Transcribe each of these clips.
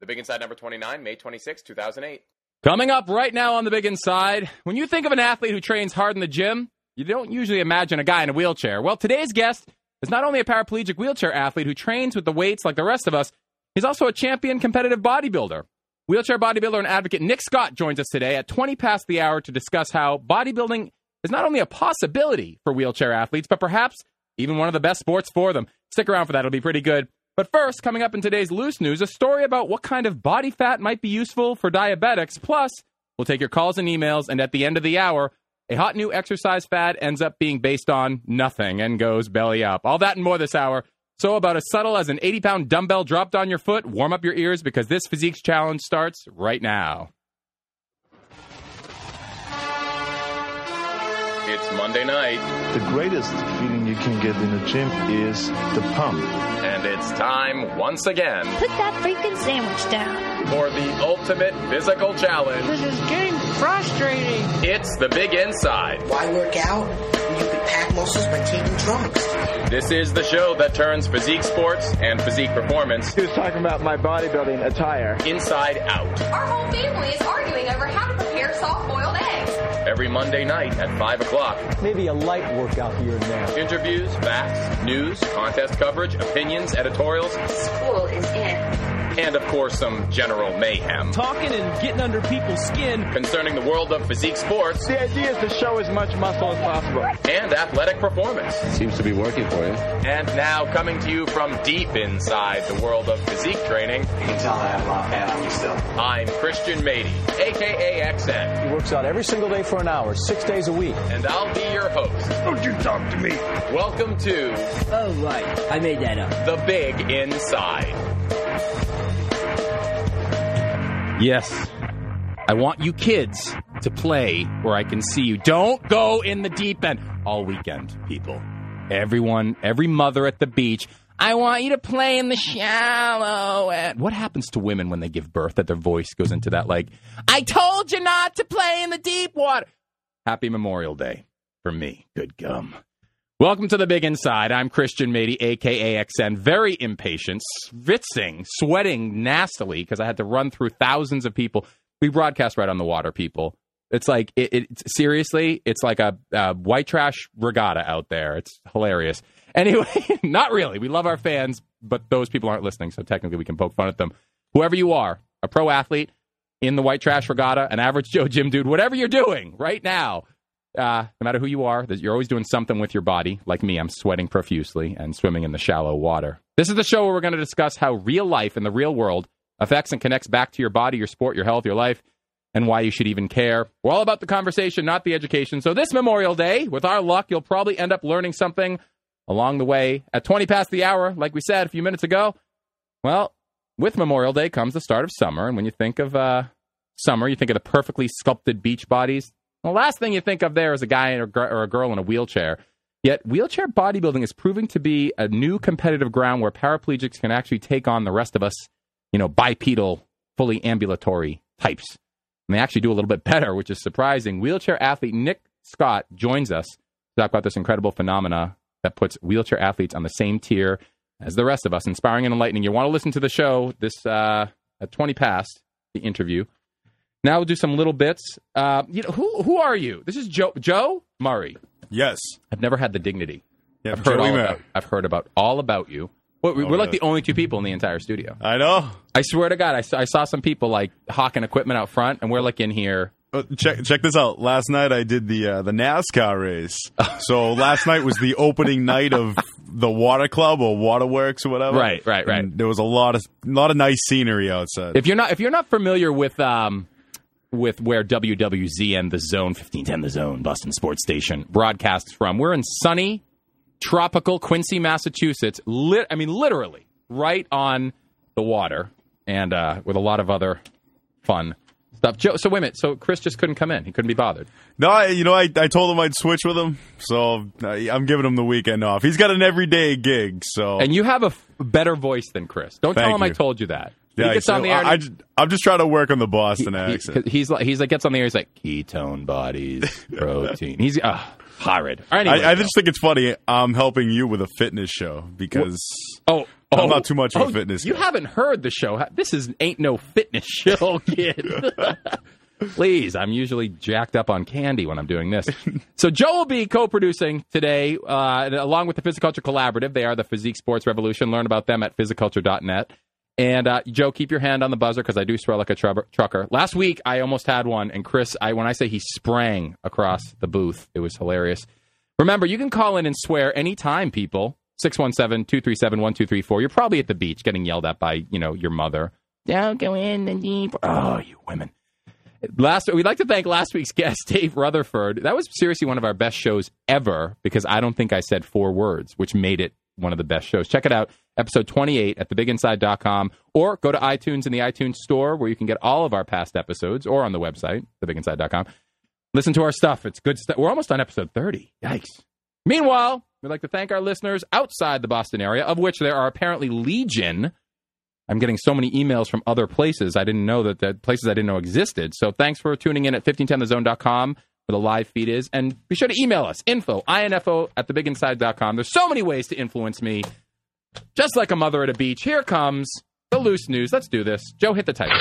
The Big Inside number 29, May 26, 2008. Coming up right now on the Big Inside, when you think of an athlete who trains hard in the gym, you don't usually imagine a guy in a wheelchair. Well, today's guest is not only a paraplegic wheelchair athlete who trains with the weights like the rest of us, he's also a champion competitive bodybuilder. Wheelchair bodybuilder and advocate Nick Scott joins us today at 20 past the hour to discuss how bodybuilding is not only a possibility for wheelchair athletes, but perhaps even one of the best sports for them. Stick around for that, it'll be pretty good. But first, coming up in today's loose news, a story about what kind of body fat might be useful for diabetics. Plus, we'll take your calls and emails, and at the end of the hour, a hot new exercise fad ends up being based on nothing and goes belly up. All that and more this hour. So, about as subtle as an 80 pound dumbbell dropped on your foot, warm up your ears because this physiques challenge starts right now. It's Monday night, The greatest feeling you can get in a gym is the pump. and it's time once again Put that freaking sandwich down. For the ultimate physical challenge. This is getting frustrating. It's the Big Inside. Why work out when you can pack muscles by taking drugs? This is the show that turns physique sports and physique performance He was talking about my bodybuilding attire. inside out. Our whole family is arguing over how to prepare soft-boiled eggs. Every Monday night at 5 o'clock. Maybe a light workout here and there. Interviews, facts, news, contest coverage, opinions, editorials, School is in. And of course some general mayhem Talking and getting under people's skin. concerning the world of physique sports The idea is to show as much muscle as possible. and athletic performance. Seems to be working for you. And now coming to you from deep inside the world of physique training, You can tell I have a lot of fat on me still. I'm Christian Mady, aka XN, He works out every single day for an hour, six days a week. and I'll be your host. Don't you talk to me. Welcome to Oh, right. I made that up. The Big Inside. Yes. I want you kids to play where I can see you. Don't go in the deep end all weekend, people. Everyone, every mother at the beach. I want you to play in the shallow end. What happens to women when they give birth that their voice goes into that, like, I told you not to play in the deep water? Happy Memorial Day for me. Good gum. Welcome to the Big Inside. I'm Christian Mady, aka XN. Very impatient, schwitzing, sweating nastily because I had to run through thousands of people. We broadcast right on the water, people. It's like it, it seriously, it's like a, a white trash regatta out there. It's hilarious. Anyway, not really. We love our fans, but those people aren't listening, so technically we can poke fun at them. Whoever you are, a pro athlete in the white trash regatta, an average Joe gym dude, whatever you're doing right now, uh, no matter who you are, you're always doing something with your body. Like me, I'm sweating profusely and swimming in the shallow water. This is the show where we're going to discuss how real life in the real world affects and connects back to your body, your sport, your health, your life, and why you should even care. We're all about the conversation, not the education. So this Memorial Day, with our luck, you'll probably end up learning something along the way. At 20 past the hour, like we said a few minutes ago, well, with Memorial Day comes the start of summer. And when you think of uh, summer, you think of the perfectly sculpted beach bodies. The last thing you think of there is a guy or, a girl in a wheelchair. Yet, wheelchair bodybuilding is proving to be a new competitive ground where paraplegics can actually take on the rest of us, you know, bipedal, fully ambulatory types. And they actually do a little bit better, which is surprising. Wheelchair athlete Nick Scott joins us to talk about this incredible phenomena that puts wheelchair athletes on the same tier as the rest of us, inspiring and enlightening. You want to listen to the show this uh, at 20 past, the interview. Now we'll do some little bits. Uh, you know, who who are you? This is Joe Joe Murray. Yes. I've never had the dignity. Yeah, I've heard Joey all about, I've heard about all about you. Well, we- Oh, we're like the only two people in the entire studio. I know. I swear to God, I saw, I saw some people like hawking equipment out front, and we're like in here. Uh, check check this out. Last night I did the uh, the NASCAR race. so last night was the opening night of the Water Club or Waterworks or whatever. Right, right, right. And there was a lot of a lot of nice scenery outside. If you're not if you're not familiar with um with where WWZ and the Zone 1510 the Zone Boston Sports Station broadcasts from, we're in sunny tropical Quincy, Massachusetts. Lit, I mean literally right on the water and uh, with a lot of other fun stuff. Joe, so wait a minute. So Chris just couldn't come in. He couldn't be bothered. no, I, you know I, I told him I'd switch with him, so I, I'm giving him the weekend off. He's got an everyday gig, so And you have a f- better voice than Chris. Don't tell Thank him I told you that. Yeah, he gets so on the air. I, I, I'm just trying to work on the Boston he- accent. he's like he's like gets on the air. He's like ketone bodies, protein. He's uh, horrid. Anyway, I, I just think it's funny. I'm helping you with a fitness show because oh I'm not too much of oh, a fitness You guy. haven't heard the show. This is ain't no fitness show, kid. Please, I'm usually jacked up on candy when I'm doing this. so Joe will be co-producing today, uh, along with the Physiculture Collaborative. They are the Physique Sports Revolution. Learn about them at physiculture.net. And uh, Joe, keep your hand on the buzzer because I do swear like a trucker. Last week I almost had one, and Chris, I when I say he sprang across the booth, it was hilarious. Remember, you can call in and swear anytime, people. 617-237-1234. You're probably at the beach getting yelled at by, you know, your mother. Don't go in the deep. Oh, you women. Last, we'd like to thank last week's guest, Dave Rutherford. That was seriously one of our best shows ever because I don't think I said four words, which made it one of the best shows. Check it out, episode 28 at thebiginside.com, or go to iTunes in the iTunes store where you can get all of our past episodes, or on the website, thebiginside.com. Listen to our stuff. It's good stuff. We're almost on episode 30. Yikes. Meanwhile, we'd like to thank our listeners outside the Boston area, of which there are apparently legion. I'm getting so many emails from other places. I didn't know that, that places I didn't know existed. So thanks for tuning in at 1510thezone.com where the live feed is. And be sure to email us, info, info at thebiginside.com. There's so many ways to influence me. Just like a mother at a beach, here comes the loose news. Let's do this. Joe, hit the title.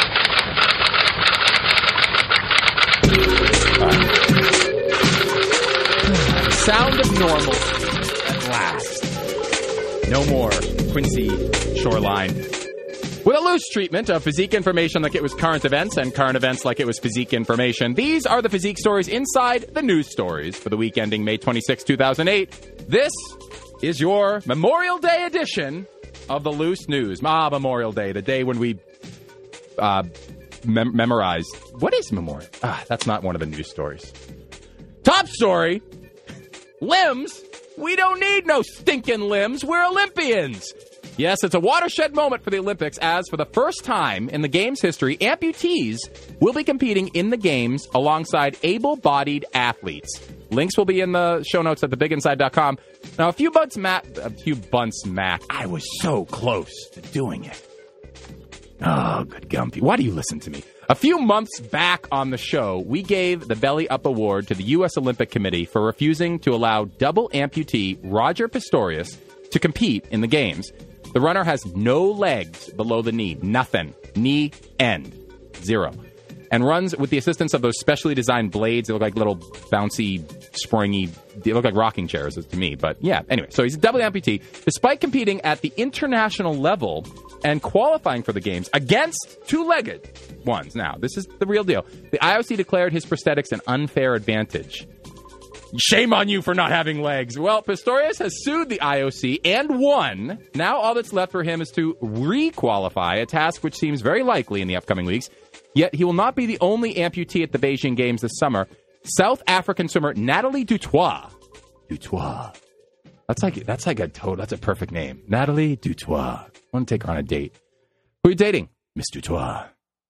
Sound of normal at last. No more Quincy Shoreline. With a loose treatment of physique information like it was current events and current events like it was physique information, these are the physique stories inside the news stories for the week ending May 26, 2008. This is your Memorial Day edition of the loose news. Ah, Memorial Day, the day when we uh, mem- memorize. What is Memorial? Ah, that's not one of the news stories. Top story limbs. We don't need no stinking limbs. We're Olympians. Yes, it's a watershed moment for the Olympics as for the first time in the game's history, amputees will be competing in the games alongside able-bodied athletes. Links will be in the show notes at thebiginside.com. Now, a few bunts, Matt, a few bunts, Matt. I was so close to doing it. Oh, good Gumpy. Why do you listen to me? A few months back on the show, we gave the Belly Up Award to the U.S. Olympic Committee for refusing to allow double amputee Roger Pistorius to compete in the Games. The runner has no legs below the knee, nothing. Knee end. Zero. And runs with the assistance of those specially designed blades. They look like little bouncy, springy, they look like rocking chairs to me. But yeah, anyway, so he's a double amputee. Despite competing at the international level and qualifying for the games against two legged ones. Now, this is the real deal. The IOC declared his prosthetics an unfair advantage. Shame on you for not having legs. Well, Pistorius has sued the IOC and won. Now all that's left for him is to re-qualify, a task which seems very likely in the upcoming weeks. Yet he will not be the only amputee at the Beijing Games this summer. South African swimmer Natalie Dutois. Dutois. That's like that's like a total. That's a perfect name. Natalie Dutois. I want to take her on a date. Who are you dating? Miss Dutois.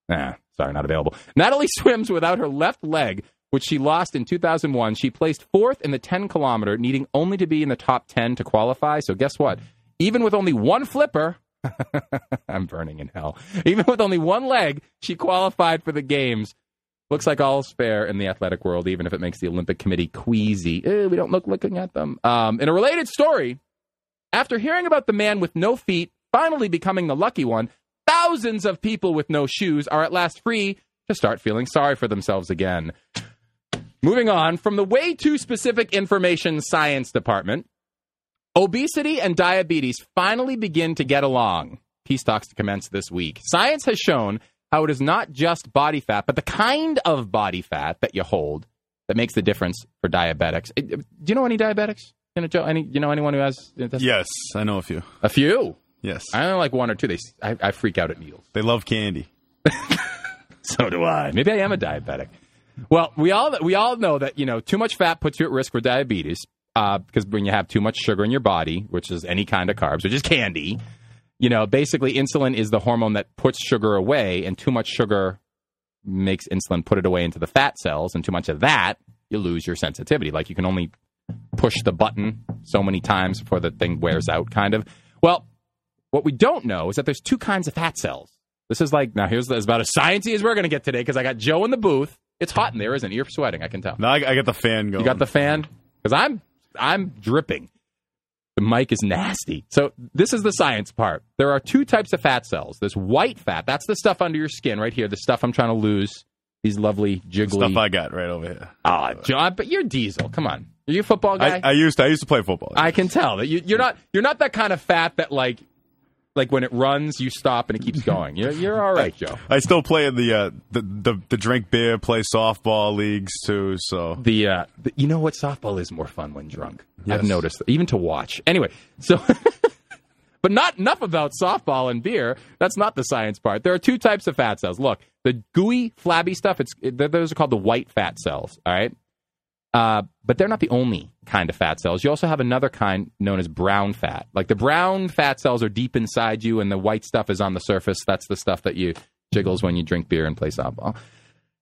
Nah, sorry, not available. Natalie swims without her left leg, which she lost in 2001. She placed fourth in the 10 kilometer, needing only to be in the top 10 to qualify. So guess what? Even with only one flipper, I'm burning in hell. Even with only one leg, she qualified for the games. Looks like all's fair in the athletic world, even if it makes the Olympic Committee queasy. Eh, we don't look looking at them. Um, in a related story, after hearing about the man with no feet finally becoming the lucky one, thousands of people with no shoes are at last free to start feeling sorry for themselves again. Moving on from the way too specific information science department, obesity and diabetes finally begin to get along. Peace talks to commence this week. Science has shown how it is not just body fat, but the kind of body fat that you hold that makes the difference for diabetics. Eh, Do you know any diabetics? You know, Joe, any, you know anyone who has? Yes, I know a few. A few. Yes, I know like one or two. They, I, I freak out at needles. they love candy. So do I. Maybe I am a diabetic. Well, we all we all know that you know too much fat puts you at risk for diabetes uh, because when you have too much sugar in your body, which is any kind of carbs, which is candy, you know, basically insulin is the hormone that puts sugar away, and too much sugar makes insulin put it away into the fat cells, and too much of that, you lose your sensitivity. Like you can only push the button so many times before the thing wears out, kind of. Well, what we don't know is that there's two kinds of fat cells. This is like now here's as about as sciencey as we're going to get today because I got Joe in the booth. It's hot in there, isn't it? You're sweating. I can tell. No, I, I got the fan going. You got the fan because I'm I'm dripping. The mic is nasty. So this is the science part. There are two types of fat cells. This white fat. That's the stuff under your skin right here. The stuff I'm trying to lose. These lovely jiggly Stuff I got right over here. Ah, John, but you're Diesel. Come on, are you a football guy? I, I used to, I used to play football. I can tell that you, you're not you're not that kind of fat that like like when it runs you stop and it keeps going. You're you're all right, Joe. I still play in the, uh, the the the drink beer, play softball leagues too. So The, uh, the you know what softball is more fun when drunk. I've noticed even to watch. Anyway, so but not enough about softball and beer. That's not the science part. There are two types of fat cells. Look, the gooey, flabby stuff. It's those are called the white fat cells. All right. Uh, but they're not the only kind of fat cells. You also have another kind known as brown fat. Like the brown fat cells are deep inside you, and the white stuff is on the surface. That's the stuff that you jiggles when you drink beer and play softball.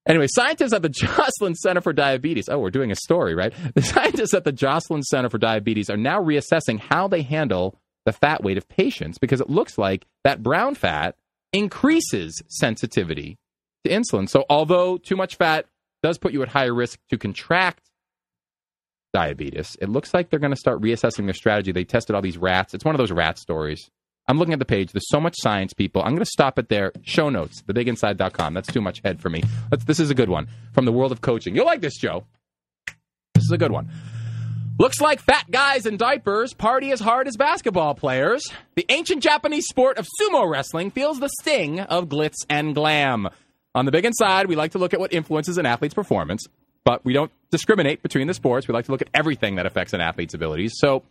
Anyway, scientists at the Joslin Center for Diabetes. Oh, we're doing a story, right? The scientists at the Joslin Center for Diabetes are now reassessing how they handle the fat weight of patients because it looks like that brown fat increases sensitivity to insulin. So, although too much fat does put you at higher risk to contract diabetes, it looks like they're going to start reassessing their strategy. They tested all these rats. It's one of those rat stories. I'm looking at the page. There's so much science, people. I'm going to stop it there. Show notes, thebiginside.com. That's too much head for me. Let's, this is a good one from the world of coaching. You'll like this, Joe. This is a good one. Looks like fat guys in diapers party as hard as basketball players. The ancient Japanese sport of sumo wrestling feels the sting of glitz and glam. On the big inside, we like to look at what influences an athlete's performance, but we don't discriminate between the sports. We like to look at everything that affects an athlete's abilities. So,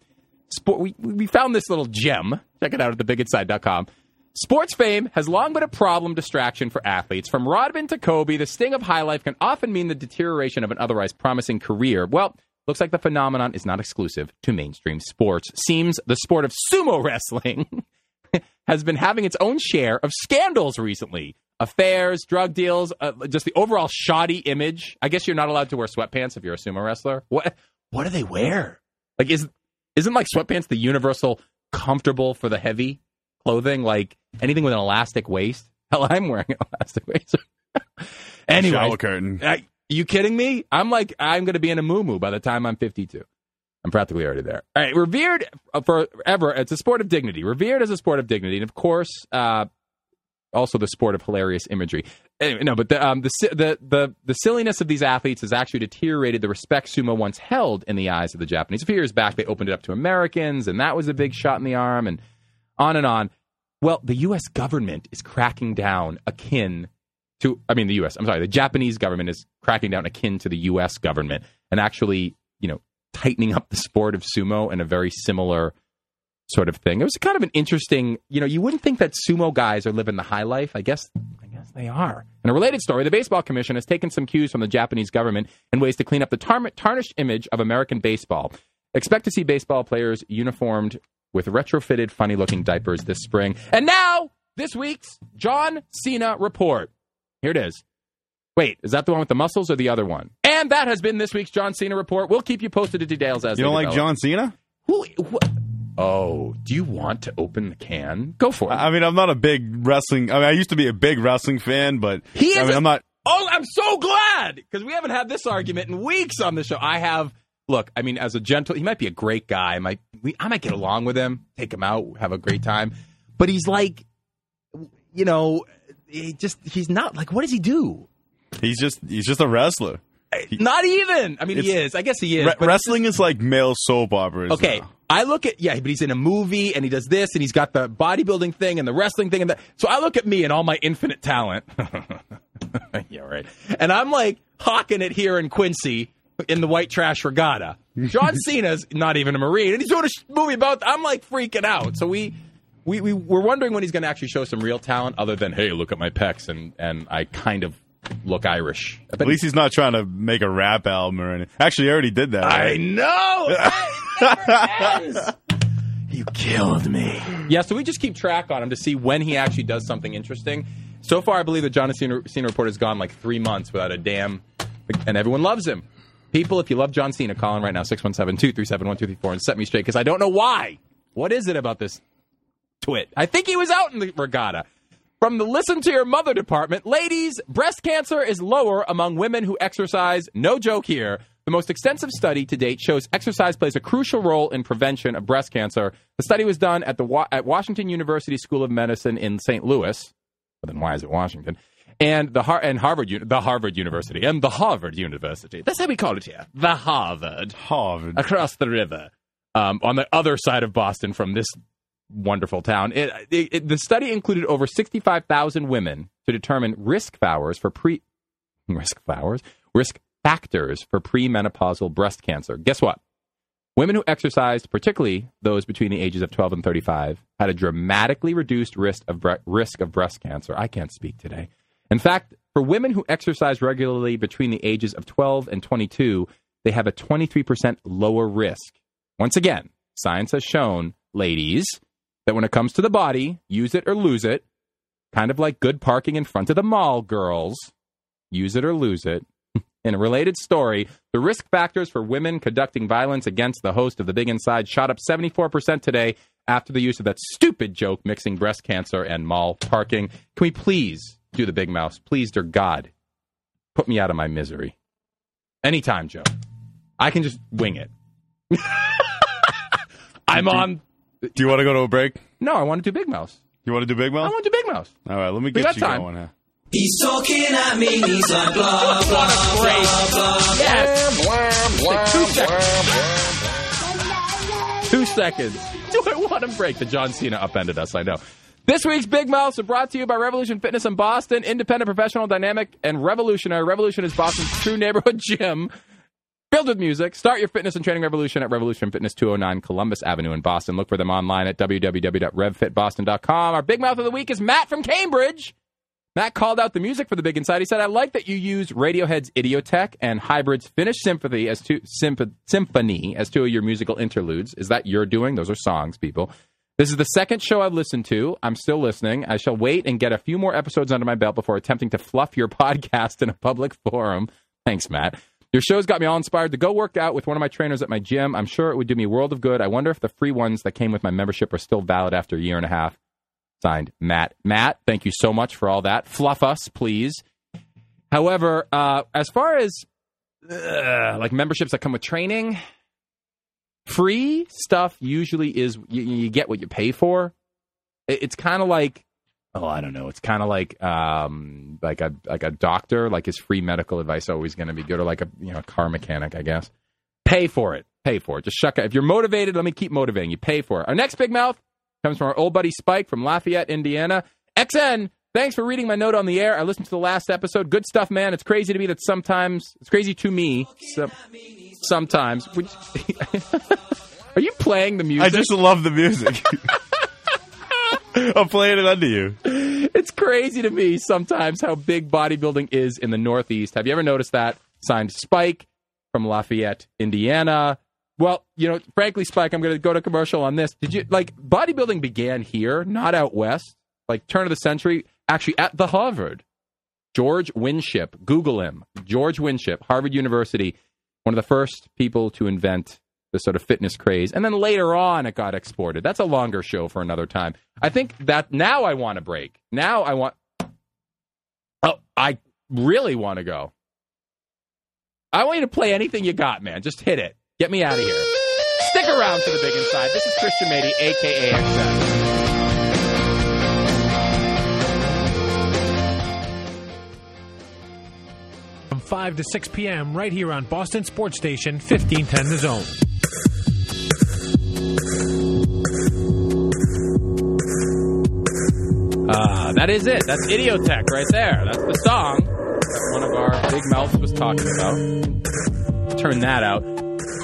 sport, we, we found this little gem. Check it out at thebiginside.com. Sports fame has long been a problem distraction for athletes. From Rodman to Kobe, the sting of high life can often mean the deterioration of an otherwise promising career. Well, looks like the phenomenon is not exclusive to mainstream sports. Seems the sport of sumo wrestling has been having its own share of scandals recently. Affairs, drug deals, uh, just the overall shoddy image. I guess you're not allowed to wear sweatpants if you're a sumo wrestler. What what do they wear? Like is isn't like sweatpants the universal comfortable for the heavy clothing? Like anything with an elastic waist? Hell, I'm wearing an elastic waist. anyway, shower curtain. I- you kidding me? I'm like I'm going to be in a moo by the time I'm 52. I'm practically already there. All right, revered forever. It's a sport of dignity. Revered as a sport of dignity, and of course, uh, also the sport of hilarious imagery. Anyway, no, but the, um, the the the the silliness of these athletes has actually deteriorated the respect sumo once held in the eyes of the Japanese. A few years back, they opened it up to Americans, and that was a big shot in the arm, and on and on. Well, the U.S. government is cracking down akin to, I mean, the U.S. I'm sorry, the Japanese government is cracking down akin to the U.S. government and actually, you know, tightening up the sport of sumo in a very similar sort of thing. It was kind of an interesting, you know, you wouldn't think that sumo guys are living the high life. I guess, I guess they are. In a related story, the Baseball Commission has taken some cues from the Japanese government in ways to clean up the tar- tarnished image of American baseball. Expect to see baseball players uniformed with retrofitted, funny looking diapers this spring. And now, this week's John Cena report. Here it is. Wait, is that the one with the muscles or the other one? And that has been this week's John Cena report. We'll keep you posted to details as You don't like develop. John Cena? Who, who- Oh, do you want to open the can? Go for it. I mean, I'm not a big wrestling. I mean, I used to be a big wrestling fan, but He is I mean, a- I'm not. Oh, I'm so glad because we haven't had this argument in weeks on the show. I have. Look, I mean, as a gentle, he might be a great guy. I might, we, I might get along with him, take him out, have a great time. But he's like, you know, he just he's not like. What does he do? He's just he's just a wrestler. Not even. I mean, he is. I guess he is. Re- but- wrestling is like male soap operas. Okay, now. I look at yeah, but he's in a movie and he does this and he's got the bodybuilding thing and the wrestling thing and that. So I look at me and all my infinite talent. yeah, right. And I'm like hawking it here in Quincy in the white trash regatta. John Cena's not even a Marine and he's doing a sh- movie about. I'm like freaking out. So we. We, we we're wondering when he's going to actually show some real talent, other than hey, look at my pecs and and I kind of look Irish. At least he's not trying to make a rap album or anything. Actually, I already did that. I know. It never ends. You killed me. Yeah, so we just keep track on him to see when he actually does something interesting. So far, I believe the John Cena, Cena report has gone like three months without a damn, and everyone loves him. People, if you love John Cena, call in right now, 617-237-1234, and set me straight, because I don't know why. What is it about this twit? I think he was out in the regatta. From the Listen to Your Mother department, ladies, breast cancer is lower among women who exercise, no joke here, the most extensive study to date shows exercise plays a crucial role in prevention of breast cancer. The study was done at the Wa- at Washington University School of Medicine in St. Louis. Well, then why is it Washington? And the Har- and Harvard, the Harvard University, and the Harvard University. That's how we call it here. The Harvard Harvard. across the river, um, on the other side of Boston from this wonderful town. It, it, it- the study included over 65,000 women to determine risk factors for pre risk factors risk factors for premenopausal breast cancer. Guess what? Women who exercised, particularly those between the ages of 12 and 35, had a dramatically reduced risk of bre- risk of breast cancer. I can't speak today. In fact, for women who exercise regularly between the ages of 12 and 22, they have a 23% lower risk. Once again, science has shown, ladies, that when it comes to the body, use it or lose it. Kind of like good parking in front of the mall, girls. Use it or lose it. In a related story, the risk factors for women conducting violence against the host of The Big Inside shot up 74% today after the use of that stupid joke mixing breast cancer and mall parking. Can we please do the big mouse? Please, dear God, put me out of my misery. Anytime, Joe. I can just wing it. I'm on. Do you want to go to a break? No, I want to do Big Mouse. You want to do Big Mouse? I want to do Big Mouse. All right, let me get got you time. going. Huh? He's talking at me, he's like blah, blah, blah, Yes. Two seconds. Two seconds. Do I want to break? The John Cena upended us, I know. This week's Big Mouths are brought to you by Revolution Fitness in Boston, independent, professional, dynamic, and revolutionary. Revolution is Boston's true neighborhood gym. Filled with music. Start your fitness and training revolution at Revolution Fitness 209 Columbus Avenue in Boston. Look for them online at www.revfitboston.com. Our big mouth of the week is Matt from Cambridge. Matt called out the music for the big inside. He said, I like that you use Radiohead's Idioteque and Hybrid's Finished Symphony as two symph- symphony as two of your musical interludes. Is that your doing? Those are songs, people. This is the second show I've listened to. I'm still listening. I shall wait and get a few more episodes under my belt before attempting to fluff your podcast in a public forum. Thanks, Matt. Your show's got me all inspired to go work out with one of my trainers at my gym. I'm sure it would do me a world of good. I wonder if the free ones that came with my membership are still valid after a year and a half. Signed, Matt. Matt, thank you so much for all that. Fluff us, please. However, uh, as far as uh, like memberships that come with training, free stuff usually is you, you get what you pay for. It, it's kind of like oh, I don't know. It's kind of like um, like a like a doctor. Like is free medical advice always going to be good, or like a you know a car mechanic? I guess. Pay for it. Pay for it. Just shuck it. If you're motivated, let me keep motivating you. Pay for it. Our next big mouth comes from our old buddy Spike from Lafayette, Indiana. XN, thanks for reading my note on the air. I listened to the last episode. Good stuff, man. It's crazy to me that sometimes it's crazy to me. So, sometimes. Are you playing the music? I just love the music. I'm playing it under you. It's crazy to me sometimes how big bodybuilding is in the Northeast. Have you ever noticed that? Signed Spike from Lafayette, Indiana. Well, you know, frankly, Spike, I'm going to go to commercial on this. Did you like bodybuilding began here, not out west? Like turn of the century, actually at the Harvard. George Windship, Google him. George Windship, Harvard University, one of the first people to invent this sort of fitness craze. And then later on, it got exported. That's a longer show for another time. I think that now I want to break. Now I want. Oh, I really want to go. I want you to play anything you got, man. Just hit it. Get me out of here. Stick around for the big inside. This is Christian Mady, aka XS. From 5 to 6 p.m. right here on Boston Sports Station 1510 The Zone. Ah, that is it. That's Idioteque right there. That's the song that one of our big mouths was talking about. Turn that out.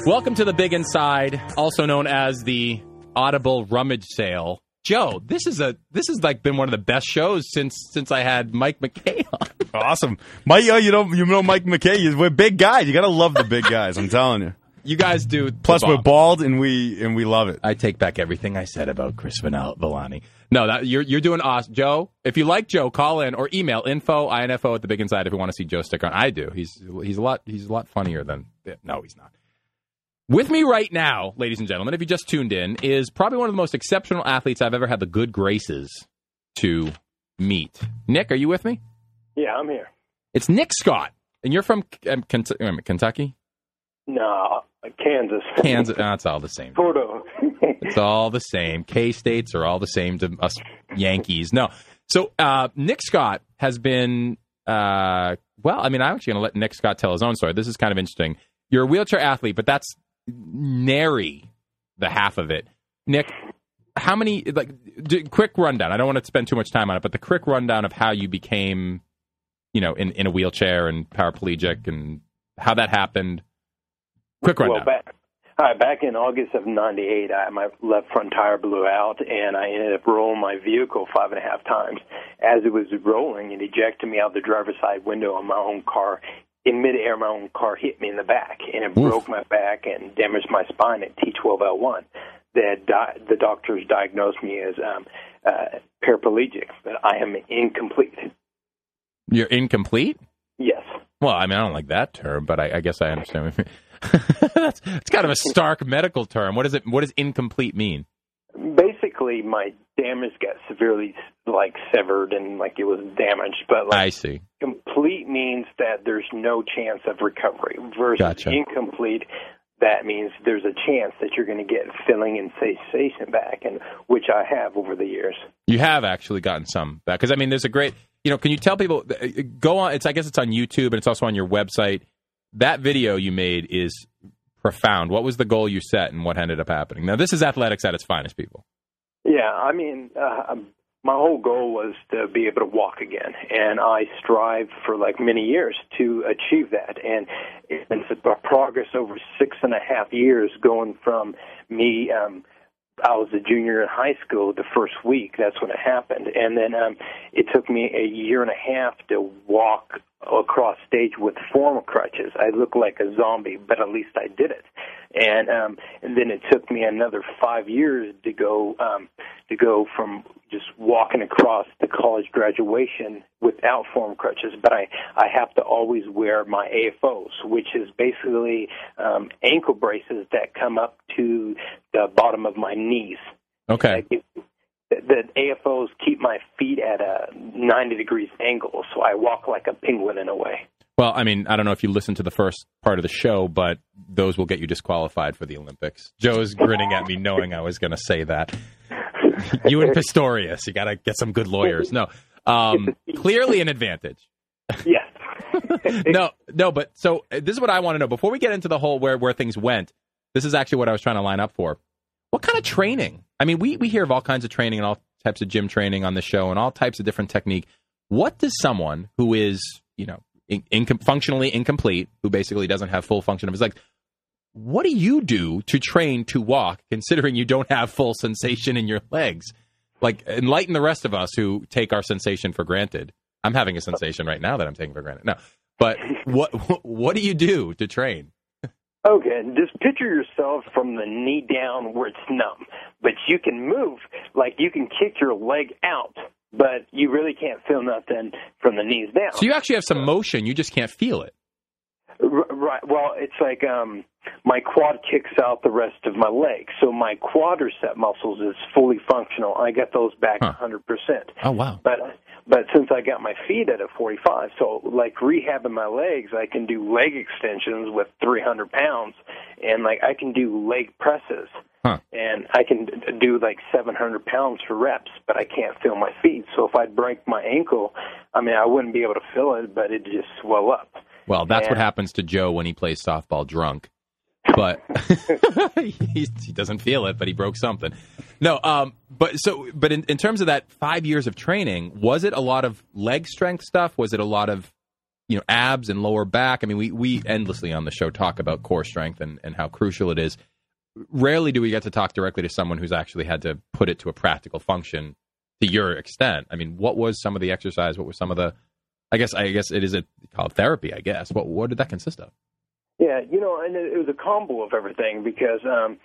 Welcome to the Big Inside, also known as the Audible Rummage Sale. Joe, this is a this has like been one of the best shows since since I had Mike McKay on. Awesome, Mike. Uh, you know, you know Mike McKay. you- We're big guys. You gotta love the big guys. I'm telling you. You guys do. Plus, we're bald and we and we love it. I take back everything I said about Chris Vanel- Villani. No, that you're you're doing awesome, Joe. If you like Joe, call in or email info info at the Big Inside if you want to see Joe stick on. I do. He's he's a lot he's a lot funnier than no, he's not. With me right now, ladies and gentlemen, if you just tuned in, is probably one of the most exceptional athletes I've ever had the good graces to meet. Nick, are you with me? Yeah, I'm here. It's Nick Scott, and you're from um, um, Kentucky. No, Kansas. Kansas. no, it's all the same. It's all the same. K states are all the same to us Yankees. No. So uh, Nick Scott has been. Uh, well, I mean, I'm actually going to let Nick Scott tell his own story. This is kind of interesting. You're a wheelchair athlete, but that's nary the half of it. Nick, how many? Like, d- quick rundown. I don't want to spend too much time on it, but the quick rundown of how you became, you know, in, in a wheelchair and paraplegic, and how that happened. Quick rundown. Well, back, hi, back in August of '98, I, my left front tire blew out, and I ended up rolling my vehicle five and a half times. As it was rolling, it ejected me out the driver's side window of my own car. In midair, my own car hit me in the back, and it Oof. broke my back and damaged my spine at T12L1. The, di- the doctors diagnosed me as um, uh, paraplegic, but I am incomplete. You're incomplete. Yes. Well, I mean, I don't like that term, but I, I guess I understand. What you mean. that's it's kind of a stark medical term. What does it? What does incomplete mean? Basically, my damage got severely like severed and like it was damaged, but like I see. complete means that there's no chance of recovery versus Gotcha. incomplete that means there's a chance that you're going to get filling and sensation back and which I have over the years. You have actually gotten some back because I mean, there's a great. You know, can you tell people uh, go on? It's I guess it's on YouTube and it's also on your website. That video you made is profound. What was the goal you set and what ended up happening? Now, this is athletics at its finest, people. Yeah, I mean, uh, my whole goal was to be able to walk again, and I strived for like many years to achieve that. And it's been a progress over six and a half years, going from me. Um, I was a junior in high school the first week. That's when it happened, and then um, it took me a year and a half to walk across stage with form crutches. I look like a zombie, but at least I did it. And um, and then it took me another five years to go um, to go from just walking across the college graduation without form crutches. But I I have to always wear my AFOs, which is basically um, ankle braces that come up to the bottom of my knees. Okay. Like it, the AFOs keep my feet at a 90 degrees angle, so I walk like a penguin in a way. Well, I mean, I don't know if you listened to the first part of the show, but those will get you disqualified for the Olympics. Joe's grinning at me, knowing I was going to say that. you and Pistorius, you got to get some good lawyers. No, um, clearly an advantage. Yes. no, no, but so uh, this is what I want to know before we get into the whole where where things went. This is actually what I was trying to line up for. What kind of training? I mean, we we hear of all kinds of training and all types of gym training on the show and all types of different technique. What does someone who is you know in, incom- functionally incomplete, who basically doesn't have full function of his legs, what do you do to train to walk, considering you don't have full sensation in your legs? Like enlighten the rest of us who take our sensation for granted. I'm having a sensation right now that I'm taking for granted. No, but what what do you do to train? Okay, just picture yourself from the knee down where it's numb, but you can move like you can kick your leg out, but you really can't feel nothing from the knees down. So you actually have some motion, you just can't feel it. Right. Well, it's like um my quad kicks out the rest of my leg, so my quadricep muscles is fully functional. I get those back a 100%. Oh wow. But but since I got my feet at a 45, so like rehabbing my legs, I can do leg extensions with 300 pounds, and like I can do leg presses, Huh. and I can do like 700 pounds for reps, but I can't feel my feet. So if I break my ankle, I mean I wouldn't be able to feel it, but it'd just swell up. Well, that's what happens to Joe when he plays softball drunk. But he, he doesn't feel it, but he broke something. No, um, but so, but in, in terms of that five years of training, was it a lot of leg strength stuff? Was it a lot of, you know, abs and lower back? I mean, we, we endlessly on the show talk about core strength and, and how crucial it is. Rarely do we get to talk directly to someone who's actually had to put it to a practical function to your extent. I mean, what was some of the exercise? What were some of the, I guess, I guess it is a called therapy, I guess. What, what did that consist of? Yeah, you know, and it, was a combo of everything because, um,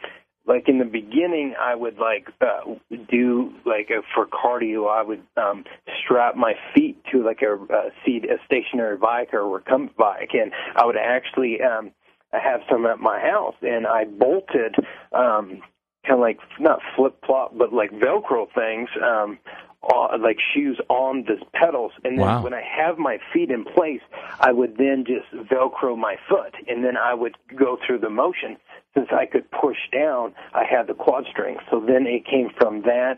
like in the beginning, I would like uh, do like a, for cardio, I would um, strap my feet to like a, a seat, a stationary bike or a recumbent bike, and I would actually um, have some at my house, and I bolted um, kind of like not flip flop, but like Velcro things um, uh, like shoes on the pedals, and then Wow. when I have my feet in place, I would then just Velcro my foot, and then I would go through the motion. Since I could push down, I had the quad strength. So then it came from that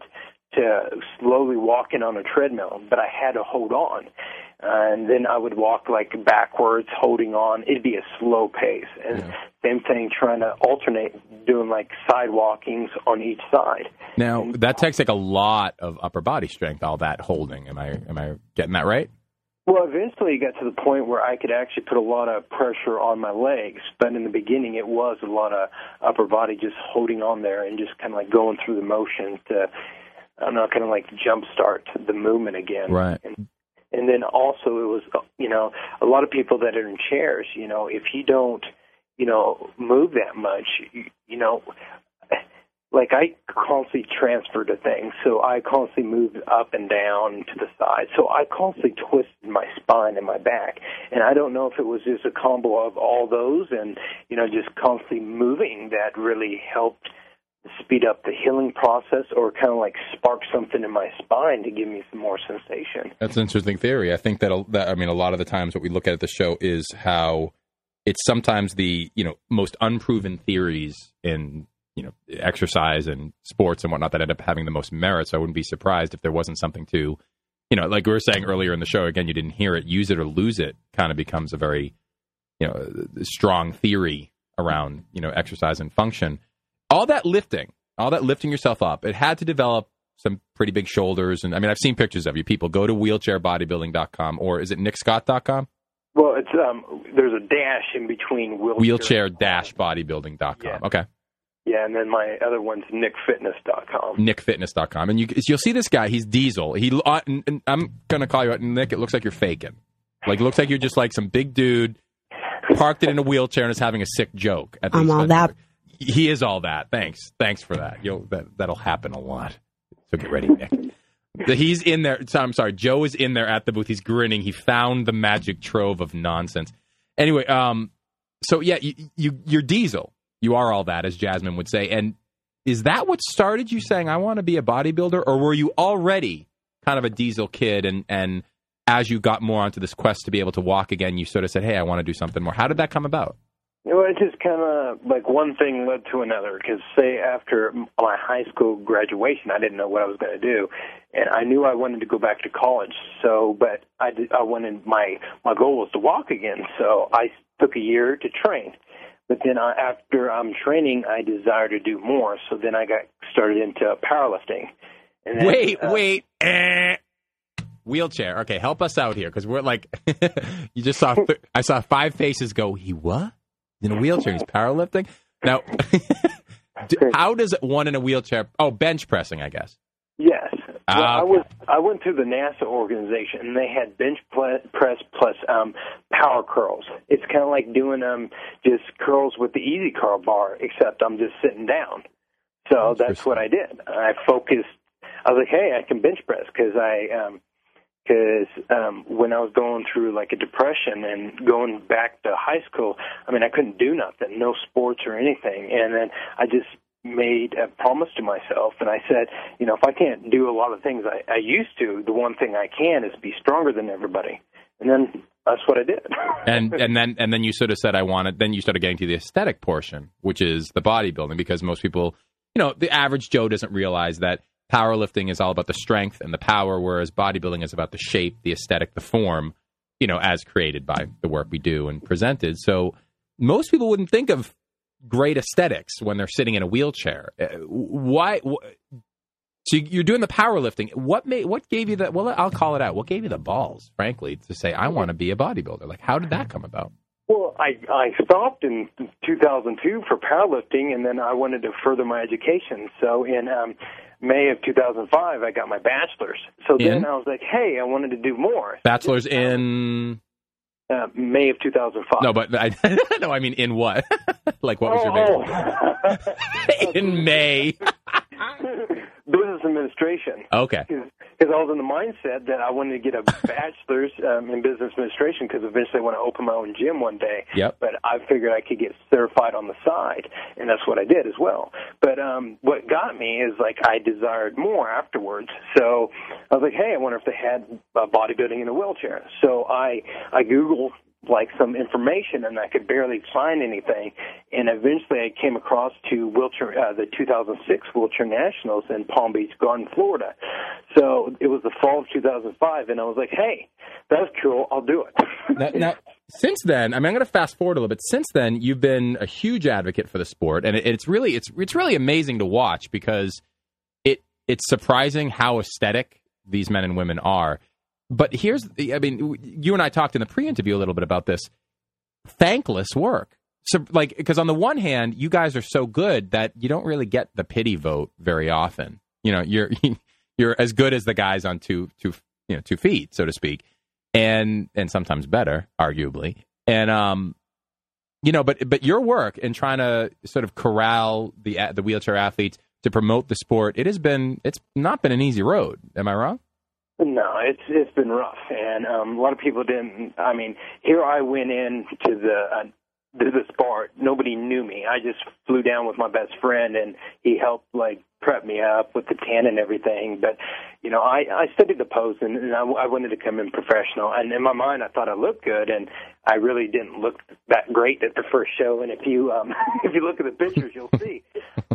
to slowly walking on a treadmill, but I had to hold on. And then I would walk like backwards, holding on. It'd be a slow pace. And same thing, trying to alternate, doing like side walkings on each side. Now that takes like a lot of upper body strength. All that holding. Am I am I getting that right? Well, eventually it got to the point where I could actually put a lot of pressure on my legs, but in the beginning it was a lot of upper body just holding on there and just kind of like going through the motion to, I don't know, kind of like jumpstart the movement again. Right. And, and then also it was, you know, a lot of people that are in chairs, you know, if you don't, you know, move that much, you, you know, like I constantly transfer to things, so I constantly moved up and down to the side. So I constantly twisted my spine and my back, and I don't know if it was just a combo of all those and you know just constantly moving that really helped speed up the healing process, or kind of like spark something in my spine to give me some more sensation. That's an interesting theory. I think that, that I mean, a lot of the times what we look at at the show is how it's sometimes the you know most unproven theories in you know exercise and sports and whatnot that end up having the most merit. So I wouldn't be surprised if there wasn't something to, you know, like we were saying earlier in the show. Again, you didn't hear it. Use it or lose it kind of becomes a very you know strong theory around you know exercise and function. All that lifting, all that lifting yourself up, it had to develop some pretty big shoulders. And I mean, I've seen pictures of you. People go to wheelchairbodybuilding.com or is it nickscott.com? Well, it's um, there's a dash in between wheelchair. Wheelchair-bodybuilding.com. Okay. Yeah, and then my other one's nickfitness.com. nickfitness.com. And you, you'll see this guy. He's Diesel. He, uh, and- and I'm gonna call you out, Nick. It looks like you're faking. Like, it looks like you're just like some big dude parked it in a wheelchair and is having a sick joke. At the I'm all expense of- that. He is all that. Thanks. Thanks for that. You'll that that'll happen a lot. So get ready, Nick. He's in there. so I'm sorry. Joe is in there at the booth. He's grinning. He found the magic trove of nonsense. Anyway, um, so yeah, you, you you're Diesel. You are all that, as Jasmine would say. And is that what started you saying I want to be a bodybuilder, or were you already kind of a Diesel kid? And and as you got more onto this quest to be able to walk again, you sort of said, "Hey, I want to do something more." How did that come about? Well, it just kind of like one thing led to another. Because say after my high school graduation, I didn't know what I was going to do, and I knew I wanted to go back to college. So, but I did, I wanted my my goal was to walk again. So I took a year to train. But then I, after I'm training, I desire to do more. So then I got started into powerlifting. And then, wait, uh, wait. Eh. Wheelchair. Okay, help us out here because we're like, you just saw. Th- I saw five faces go. He what? In a wheelchair? He's powerlifting. Now, how does one in a wheelchair? Oh, bench pressing, I guess. Yes. Well, Ah, I was I went through the NASA organization and they had bench press plus um power curls. It's kind of like doing um just curls with the EZ curl bar except I'm just sitting down. So that's what I did. I focused I was like, "Hey, I can bench press cuz I um because um, when I was going through like a depression and going back to high school, I mean, I couldn't do nothing, no sports or anything, and then I just made a promise to myself, and I said, you know, if I can't do a lot of things I, I used to, the one thing I can is be stronger than everybody, and then that's what I did. and and then and then you sort of said I wanted. Then you started getting to the aesthetic portion, which is the bodybuilding, because most people, you know, the average Joe doesn't realize that powerlifting is all about the strength and the power, whereas bodybuilding is about the shape, the aesthetic, the form, you know, as created by the work we do and presented. So most people wouldn't think of great aesthetics when they're sitting in a wheelchair. Uh, Why? wh- So you're doing the powerlifting. What made? What gave you the? Well, I'll call it out. What gave you the balls, frankly, to say I want to be a bodybuilder? Like, how did that come about? Well, I I stopped in 2002 for powerlifting, and then I wanted to further my education. So in um, May of 2005, I got my bachelor's. So In? then I was like, hey, I wanted to do more. Bachelor's in Uh, May of 2005. no, but I no, I mean in what? like what was your Oh, major? in May. business administration. Okay. because I was in the mindset that I wanted to get a bachelor's um, in business administration because eventually I want to open my own gym one day. Yep. But I figured I could get certified on the side, and that's what I did as well. But um, what got me is like I desired more afterwards. So I was like, hey, I wonder if they had uh, bodybuilding in a wheelchair. So I I googled like some information and I could barely find anything. And eventually I came across to wheelchair, uh, the 2006 wheelchair nationals in Palm Beach Garden, Florida. So it was the fall of 2005 and I was like, Hey, that's cool. I'll do it. now, now, since then, I mean, I'm going to fast forward a little bit. Since then, you've been a huge advocate for the sport, and it, it's really it's it's really amazing to watch because it it's surprising how aesthetic these men and women are. But here's, I mean, you and I talked in the pre-interview a little bit about this thankless work. So, like, because on the one hand, you guys are so good that you don't really get the pity vote very often. You know, you're you're as good as the guys on two two you know two feet, so to speak, and and sometimes better, arguably. And um, you know, but but your work in trying to sort of corral the the wheelchair athletes to promote the sport, it has been it's not been an easy road. Am I wrong? No, it's it's been rough, and um, a lot of people didn't. I mean, here I went in to the uh, to the sport. Nobody knew me. I just flew down with my best friend, and he helped like prep me up with the tan and everything. But you know, I I studied the pose, and, and I, I wanted to come in professional. And in my mind, I thought I looked good, and I really didn't look that great at the first show. And if you um if you look at the pictures, you'll see.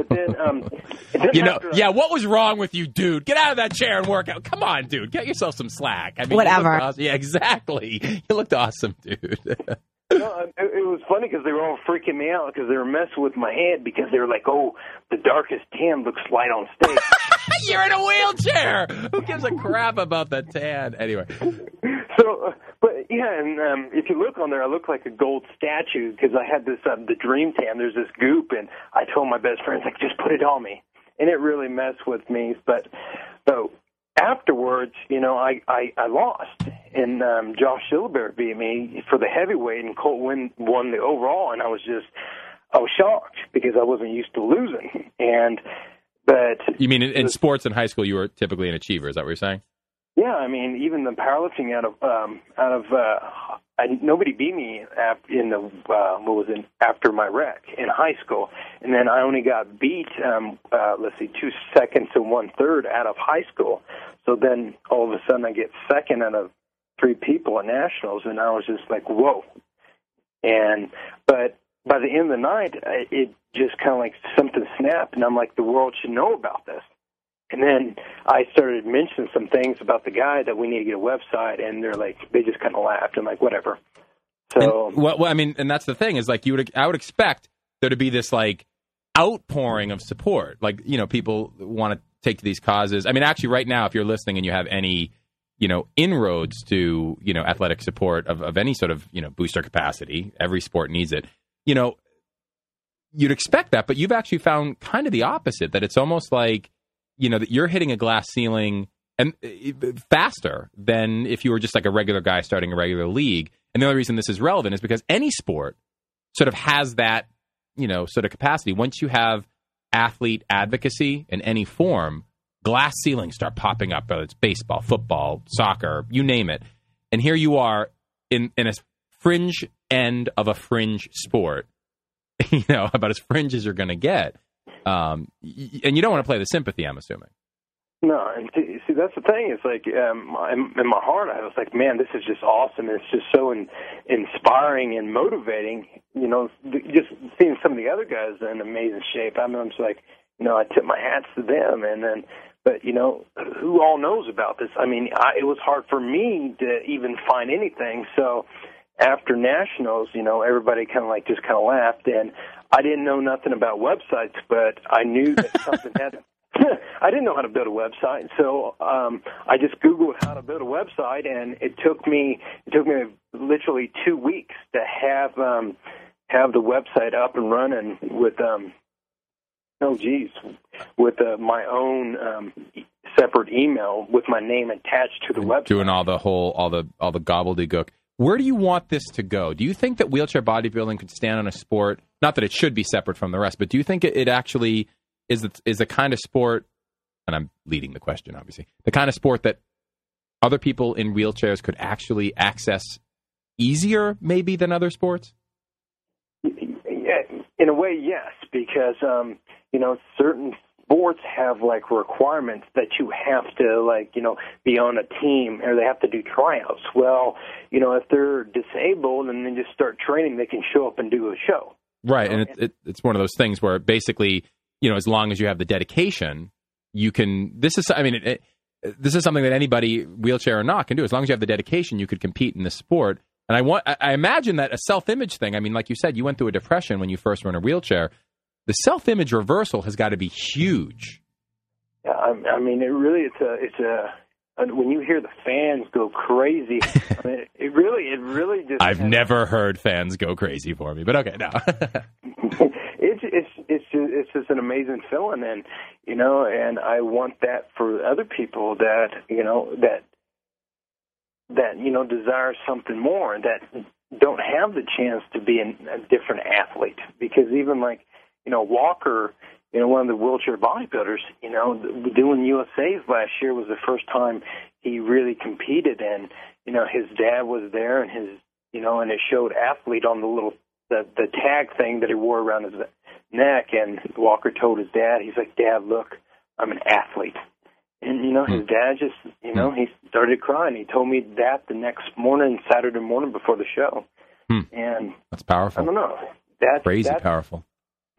But then, um, then You know, after yeah. What was wrong with you, dude? Get out of that chair and work out. Come on, dude. Get yourself some slack. I mean, Whatever. awesome. Yeah, exactly. You looked awesome, dude. No, it, it was funny because they were all freaking me out because they were messing with my head because they were like, "Oh, the darkest tan looks light on stage." You're in a wheelchair. Who gives a crap about the tan? Anyway, so, uh, but yeah, and um, if you look on there, I look like a gold statue because I had this um, the dream tan. There's this goop, and I told my best friends like, "Just put it on me," and it really messed with me. But so afterwards, you know, I I, I lost, and um, Josh Silverberg beat me for the heavyweight, and Colt win, won the overall, and I was just I was shocked because I wasn't used to losing, and but you mean in, in sports in high school, you were typically an achiever? Is that what you're saying? yeah, I mean, even the powerlifting out of um, out of uh, I, nobody beat me ap- in the uh, what was it after my wreck in high school, and then I only got beat. Um, uh, let's see, two seconds and one third out of high school. So then all of a sudden I get second out of three people at nationals, and I was just like, whoa. And but by the end of the night, I- it just kind of like something snapped, and I'm like, the world should know about this. And then I started mentioning some things about the guy that we need to get a website, and they're like, they just kind of laughed and like, whatever. So And, well, well, I mean, and that's the thing is like you would, I would expect there to be this like outpouring of support. Like you know, people want to take to these causes. I mean, actually, right now, if you're listening and you have any, you know, inroads to you know athletic support of, of any sort of you know booster capacity, every sport needs it. You know, you'd expect that, but you've actually found kind of the opposite. That it's almost like you know that you're hitting a glass ceiling and uh, faster than if you were just like a regular guy starting a regular league. And the only reason this is relevant is because any sport sort of has that, you know, sort of capacity. Once you have athlete advocacy in any form, glass ceilings start popping up, whether it's baseball, football, soccer, you name it. And here you are in, in a fringe end of a fringe sport, you know, about as fringe as you're going to get. Um, and you don't want to play the sympathy, I'm assuming. No, and see, that's the thing. It's like um, in, in my heart, I was like, man, this is just awesome. It's just so in, inspiring and motivating. You know, just seeing some of the other guys in amazing shape. I mean, I'm just like, you know, I tip my hats to them, and then. But you know, who all knows about this? I mean, I, it was hard for me to even find anything. So after nationals, you know, everybody kind of like just kind of laughed, and I didn't know nothing about websites, but I knew that something had. I didn't know how to build a website, so um, I just Googled how to build a website, and it took me it took me literally two weeks to have um, have the website up and running with um, oh geez, with uh, my own um, separate email with my name attached to the website. doing all the whole all the all the gobbledygook. Where do you want this to go? Do you think that wheelchair bodybuilding could stand on a sport? Not that it should be separate from the rest, but do you think it, it actually is is the kind of sport and I'm leading the question, obviously, the kind of sport that other people in wheelchairs could actually access easier, maybe, than other sports? In a way, yes, because um, you know certain sports have like requirements that you have to like you know be on a team or they have to do tryouts. Well, you know if they're disabled and then just start training, they can show up and do a show. Right, and it, it, it's one of those things where basically, you know, as long as you have the dedication, you can. This is, I mean, it, it, this is something that anybody, wheelchair or not, can do. As long as you have the dedication, you could compete in this sport. And I want, I imagine that a self-image thing. I mean, like you said, you went through a depression when you first were in a wheelchair. The self-image reversal has got to be huge. Yeah, I, I mean, it really, it's a, it's a. Uh, when you hear the fans go crazy, I mean, it really, it really just. I've never heard fans go crazy for me, but okay, no. it's it's it's just, it's just an amazing feeling, and you know, and I want that for other people that you know that that you know desire something more that don't have the chance to be an, a different athlete because even like you know Walker you know one of the wheelchair bodybuilders you know doing USA's last year was the first time he really competed and you know his dad was there and his you know and it showed athlete on the little the the tag thing that he wore around his neck and Walker told his dad he's like dad look I'm an athlete and you know, his dad just you know, he started crying. He told me that the next morning, Saturday morning before the show. Hmm. And That's powerful. I don't know. That's Crazy that's, powerful.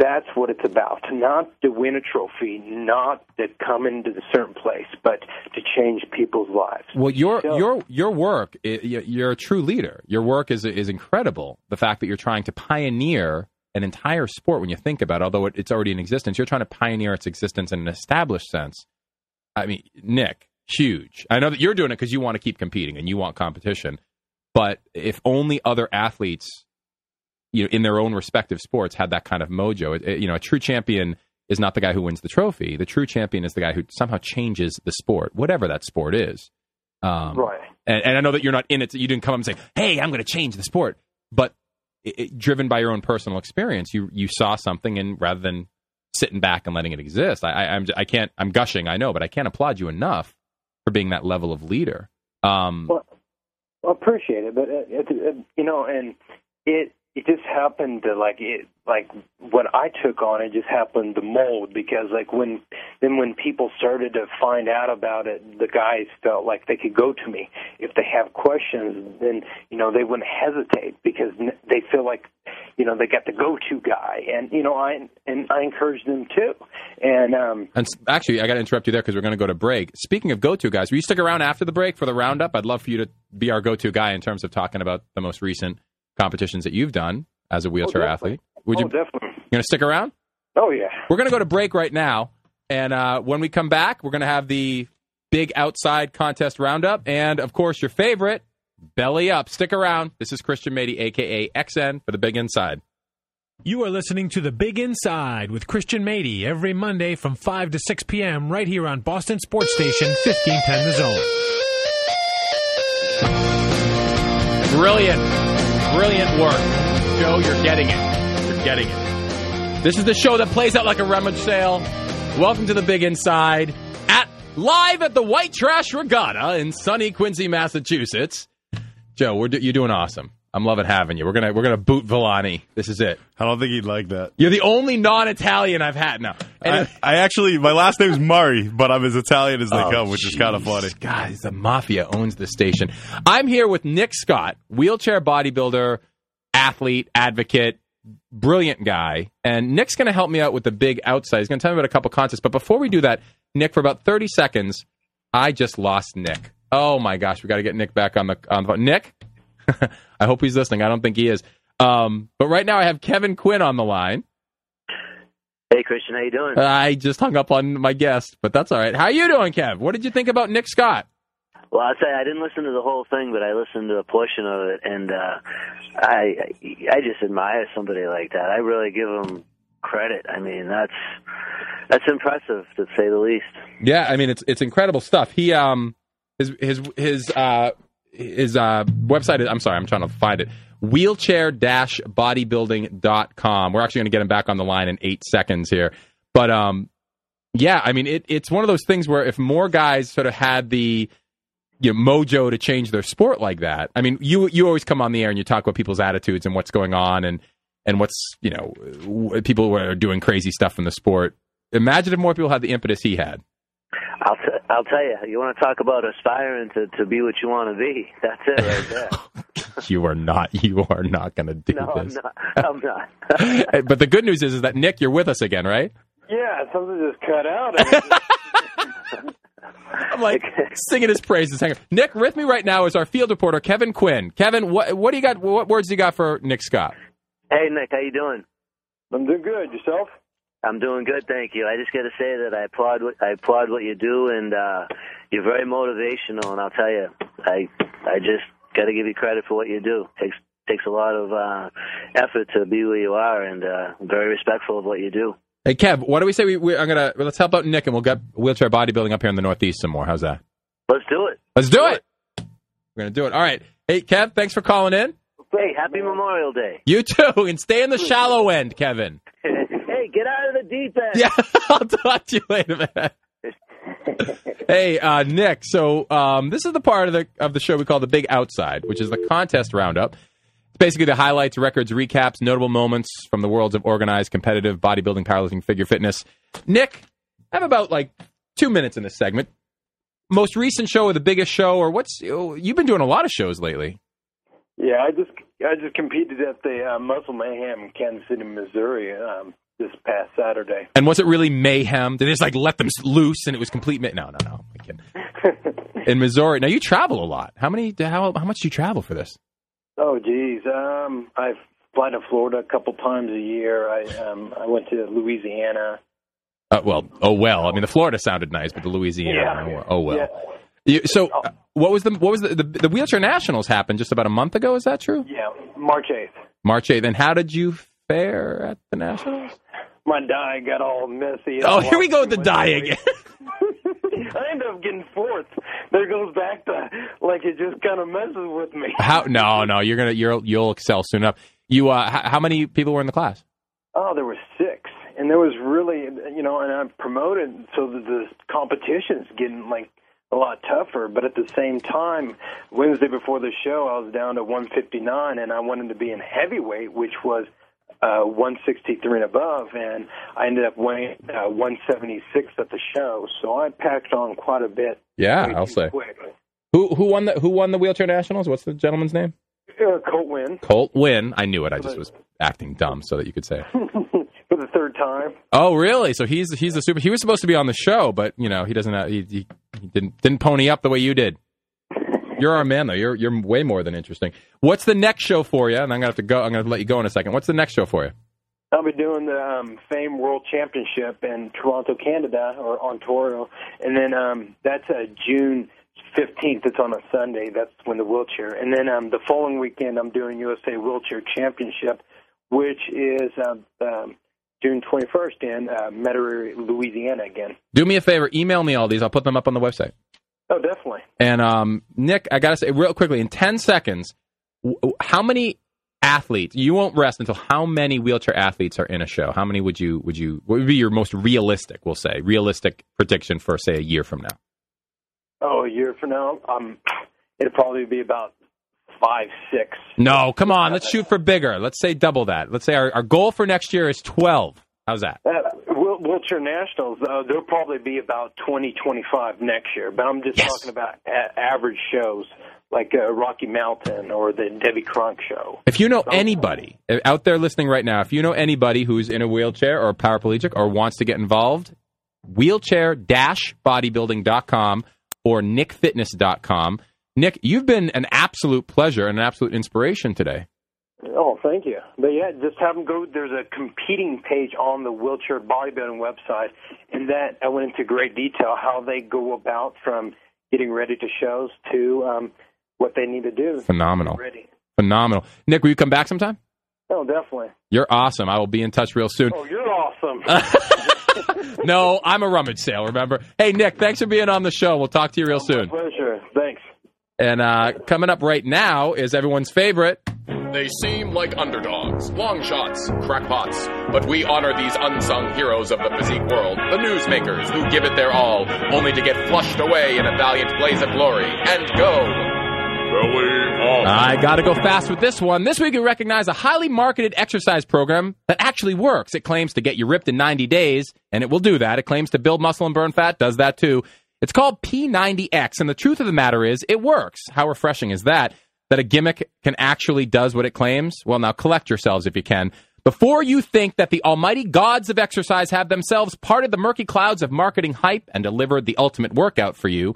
That's what it's about. Not to win a trophy, not to come into a certain place, but to change people's lives. Well, your So- your your work, you're a true leader. Your work is is incredible. The fact that you're trying to pioneer an entire sport when you think about it, although it, it's already in existence, you're trying to pioneer its existence in an established sense. I mean, Nick, huge. I know that you're doing it because you want to keep competing and you want competition. But if only other athletes, you know, in their own respective sports had that kind of mojo, it, it- you know, a true champion is not the guy who wins the trophy. The true champion is the guy who somehow changes the sport, whatever that sport is. Um, Right. And, and I know that you're not in it. You didn't come up and say, "Hey, I'm going to change the sport," but it, driven by your own personal experience, you you saw something, and rather than sitting back and letting it exist, I, I I'm I can't I'm gushing, I know, but I can't applaud you enough for being that level of leader. Um, Well, well, appreciate it, but it, it, it, you know, and it it just happened to like it like what I took on it just happened to mold because like when then when people started to find out about it, the guys felt like they could go to me if they have questions. Then you know they wouldn't hesitate because they feel like you know they got the go-to guy, and you know I and I encourage them too. And um, And actually, I got to interrupt you there because we're going to go to break. Speaking of go-to guys, will you stick around after the break for the roundup? I'd love for you to be our go-to guy in terms of talking about the most recent competitions that you've done as a wheelchair definitely. athlete. Would you oh, definitely. you going to stick around? Oh yeah. We're going to go to break right now, and uh, when we come back, we're going to have the big outside contest roundup, and of course, your favorite, belly up. Stick around. This is Christian Mady, aka XN, for the Big Inside. You are listening to The Big Inside with Christian Mady every Monday from 5 to 6 p.m. right here on Boston Sports Station 1510 The Zone. Brilliant, brilliant work, Joe. You're getting it. You're getting it. This is the show that plays out like a rummage sale. Welcome to the Big Inside at live at the White Trash Regatta in sunny Quincy, Massachusetts. Joe, we're do- you're doing awesome. I'm loving having you. We're gonna we're gonna boot Villani. This is it. I don't think he'd like that. You're the only non-Italian I've had now. I, I actually, my last name's Murray, but I'm as Italian as they Oh, come, which is kind of funny. Guys, the mafia owns the station. I'm here with Nick Scott, wheelchair bodybuilder, athlete, advocate, brilliant guy. And Nick's going to help me out with the big outside. He's going to tell me about a couple contests. But before we do that, Nick, for about 30 seconds, I just lost Nick. Oh my gosh, we got to get Nick back on the on the phone. Nick, I hope he's listening. I don't think he is. Um, but right now I have Kevin Quinn on the line. Hey Christian, how you doing? I just hung up on my guest, but that's all right. How you doing, Kev? What did you think about Nick Scott? Well, I'll say I didn't listen to the whole thing, but I listened to a portion of it, and uh, I I just admire somebody like that. I really give him credit. I mean, that's that's impressive to say the least. Yeah, I mean it's it's incredible stuff. He um his his his uh his uh website is I'm sorry, I'm trying to find it. wheelchair-bodybuilding.com. We're actually going to get him back on the line in 8 seconds here. But um Yeah, I mean, it, it's one of those things where if more guys sort of had the you know, mojo to change their sport like that, I mean, you you always come on the air and you talk about people's attitudes and what's going on and and what's you know people who are doing crazy stuff in the sport. Imagine if more people had the impetus he had. I'll t- I'll tell you. You want to talk about aspiring to to be what you want to be? That's it right there. You are not. You are not going to do no, this. I'm not. I'm not. but the good news is, is that Nick, you're with us again, right? Yeah, something just cut out. I mean, I'm like singing his praises. Hang on. Nick, with me right now is our field reporter Kevin Quinn. Kevin, what what do you got? What words do you got for Nick Scott? hey Nick, how you doing? I'm doing good. Yourself? I'm doing good, thank you. I just got to say that I applaud what I applaud what you do, and uh, you're very motivational. And I'll tell you, I I just got to give you credit for what you do. takes takes a lot of uh, effort to be where you are, and uh, I'm very respectful of what you do. Hey Kev, why don't we say? We, we I'm gonna let's help out Nick and we'll get wheelchair bodybuilding up here in the Northeast some more. How's that? Let's do it. Let's do it. We're gonna do it. All right. Hey Kev, thanks for calling in. Hey, happy Memorial Day. You too, and stay in the shallow end, Kevin. hey, get out of the deep end. Yeah, I'll talk to you later, man. hey, uh, Nick. So um, this is the part of the of the show we call the Big Outside, which is the contest roundup. It's basically the highlights, records, recaps, notable moments from the worlds of organized, competitive bodybuilding, powerlifting, figure fitness. Nick, I have about like two minutes in this segment. Most recent show or the biggest show, or what's you've been doing a lot of shows lately. yeah, I just I just competed at the uh, Muscle Mayhem in Kansas City, Missouri, um, this past Saturday. And was it really mayhem? Did they just like let them loose and it was complete? Ma- no, no, no. In Missouri. Now you travel a lot. How many? How how much do you travel for this? Oh, geez. Um, I fly to Florida a couple times a year. I um, I went to Louisiana. Uh, well, oh well. I mean, the Florida sounded nice, but the Louisiana. Yeah. Oh well. Yeah. You, so, uh, what was the what was the, the the wheelchair nationals happened just about a month ago? Is that true? Yeah, March eighth. March eighth. And how did you fare at the nationals? My dye got all messy. Oh, here we go with the dye again. I ended up getting fourth. There goes back to like it just kind of messes with me. How? No, no. You're gonna you'll you'll excel soon enough. You uh, h- how many people were in the class? Oh, there were six, and there was really, you know, and I promoted so that the competition's getting like a lot tougher. But at the same time, Wednesday before the show, I was down to 159, and I wanted to be in heavyweight, which was uh, 163 and above, and I ended up weighing uh, 176 at the show. So I packed on quite a bit. Yeah, I'll say. Who who won the who won the wheelchair nationals? What's the gentleman's name? Uh, Colt win Colt Win. I knew it. I just was acting dumb so that you could say. it. for the third time. Oh, really? So he's he's the super. He was supposed to be on the show, but you know he doesn't. Have, he, he he didn't didn't pony up the way you did. You're our man, though. You're you're way more than interesting. What's the next show for you? And I'm gonna have to go. I'm gonna let you go in a second. What's the next show for you? I'll be doing the um, Fame World Championship in Toronto, Canada, or Ontario, and then um, that's uh, June fifteenth. It's on a Sunday. That's when the wheelchair, and then um, the following weekend I'm doing USA Wheelchair Championship, which is um, um, June twenty first in uh, Metairie, Louisiana again. Do me a favor. Email me all these. I'll put them up on the website. Oh, definitely. And um, Nick, I gotta say real quickly in ten seconds, how many athletes? You won't rest until how many wheelchair athletes are in a show? How many would you would you? What would be your most realistic? We'll say realistic prediction for say a year from now. Oh, a year from now, um, it'll probably be about five, six. No, come on. Let's shoot for bigger. Let's say double that. Let's say our, our goal for next year is twelve. How's that? Uh, Wheelchair nationals, uh, there'll probably be about 20, 25 next year. But I'm just talking about a- average shows like uh, Rocky Mountain or the Debbie Cronk show. If you know anybody uh, out there listening right now, if you know anybody who's in a wheelchair or a paraplegic or wants to get involved, wheelchair-bodybuilding.com or nickfitness.com. Nick, you've been an absolute pleasure and an absolute inspiration today. Oh, thank you. But yeah, just have them go. There's a competing page on the wheelchair bodybuilding website, and that I went into great detail how they go about from getting ready to shows to um, what they need to do. Phenomenal. Ready. Phenomenal. Nick, will you come back sometime? Oh, definitely. You're awesome. I will be in touch real soon. Oh, you're awesome. no, I'm a rummage sale, remember? Hey, Nick, thanks for being on the show. We'll talk to you real soon. Pleasure. Thanks. And uh, coming up right now is everyone's favorite They seem like underdogs, long shots, crackpots, but we honor these unsung heroes of the physique world, the newsmakers who give it their all, only to get flushed away in a valiant blaze of glory and go. I gotta go fast with this one. This week we recognize a highly marketed exercise program that actually works. It claims to get you ripped in 90 days, and it will do that. It claims to build muscle and burn fat, does that too. It's called P90X, and the truth of the matter is, it works. How refreshing is that? That a gimmick can actually does what it claims? Well, now collect yourselves if you can. Before you think that the almighty gods of exercise have themselves parted the murky clouds of marketing hype and delivered the ultimate workout for you,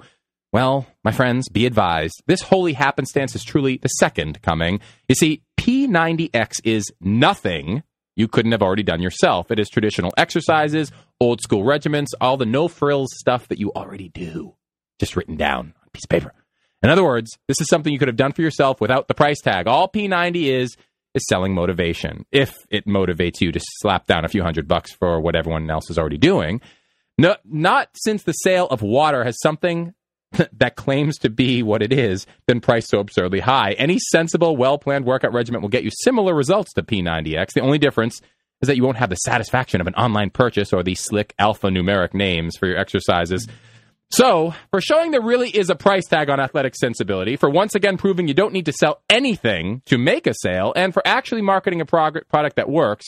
well, my friends, be advised. This holy happenstance is truly the second coming. You see, P90X is nothing you couldn't have already done yourself. It is traditional exercises, old school regiments, all the no frills stuff that you already do, just written down on a piece of paper. In other words, this is something you could have done for yourself without the price tag. All P90 is is selling motivation. If it motivates you to slap down a few hundred bucks for what everyone else is already doing. No, not since the sale of water has something that claims to be what it is been priced so absurdly high. Any sensible, well planned workout regimen will get you similar results to P90X. The only difference is that you won't have the satisfaction of an online purchase or the slick alphanumeric names for your exercises. So, for showing there really is a price tag on athletic sensibility, for once again proving you don't need to sell anything to make a sale, and for actually marketing a prog- product that works,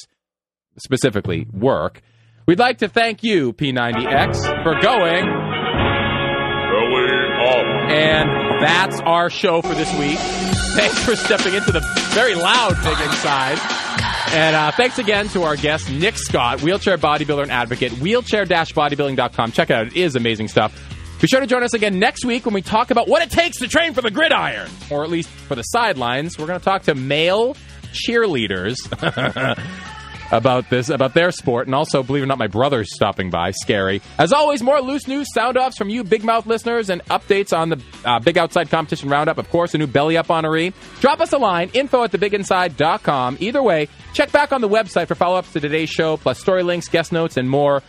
specifically work, we'd like to thank you, P90X, for going. And that's our show for this week. Thanks for stepping into the very loud Big Inside. And uh, thanks again to our guest, Nick Scott, wheelchair bodybuilder and advocate, wheelchair-bodybuilding.com. Check it out. It is amazing stuff. Be sure to join us again next week when we talk about what it takes to train for the gridiron, or at least for the sidelines. We're going to talk to male cheerleaders about this, about their sport, and also, believe it or not, my brother's stopping by. Scary. As always, more loose news, sound offs from you, big mouth listeners, and updates on the uh, Big Outside Competition Roundup. Of course, a new belly up honoree. Drop us a line, info at thebiginside.com. Either way, check back on the website for follow ups to today's show, plus story links, guest notes, and more.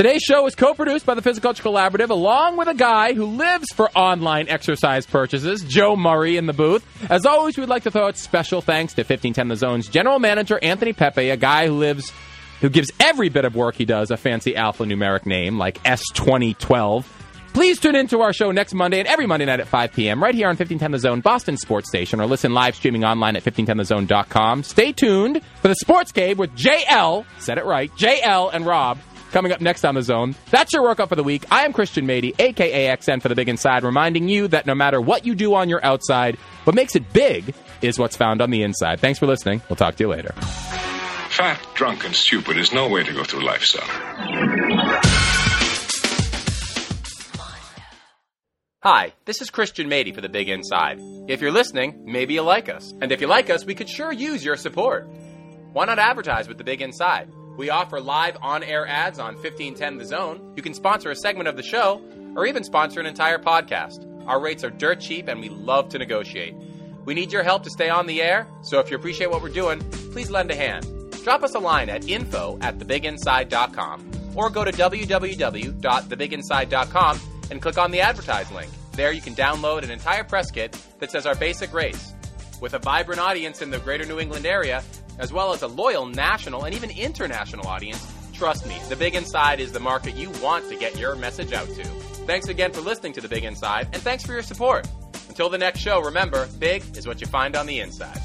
Today's show is co produced by the Physical Culture Collaborative, along with a guy who lives for online exercise purchases, Joe Murray in the booth. As always, we'd like to throw out special thanks to 1510 The Zone's general manager, Anthony Pepe, a guy who lives, who gives every bit of work he does a fancy alphanumeric name like S2012. Please tune in to our show next Monday and every Monday night at 5 p.m. right here on 1510 The Zone, Boston Sports Station, or listen live streaming online at 1510thezone.com. Stay tuned for the Sports Cave with JL, said it right, JL and Rob coming up next on the zone. That's your workout for the week. I am Christian Mady, aka XN for the Big Inside, reminding you that no matter what you do on your outside, what makes it big is what's found on the inside. Thanks for listening. We'll talk to you later. Fat, drunk, and stupid is no way to go through life, son. Hi, this is Christian Mady for the Big Inside. If you're listening, maybe you like us. And if you like us, we could sure use your support. Why not advertise with the Big Inside? We offer live on air ads on 1510 The Zone. You can sponsor a segment of the show or even sponsor an entire podcast. Our rates are dirt cheap and we love to negotiate. We need your help to stay on the air, so if you appreciate what we're doing, please lend a hand. Drop us a line at info at thebiginside.com or go to www.thebiginside.com and click on the advertise link. There you can download an entire press kit that says our basic rates. With a vibrant audience in the greater New England area, as well as a loyal national and even international audience, trust me, The Big Inside is the market you want to get your message out to. Thanks again for listening to The Big Inside, and thanks for your support. Until the next show, remember, big is what you find on the inside.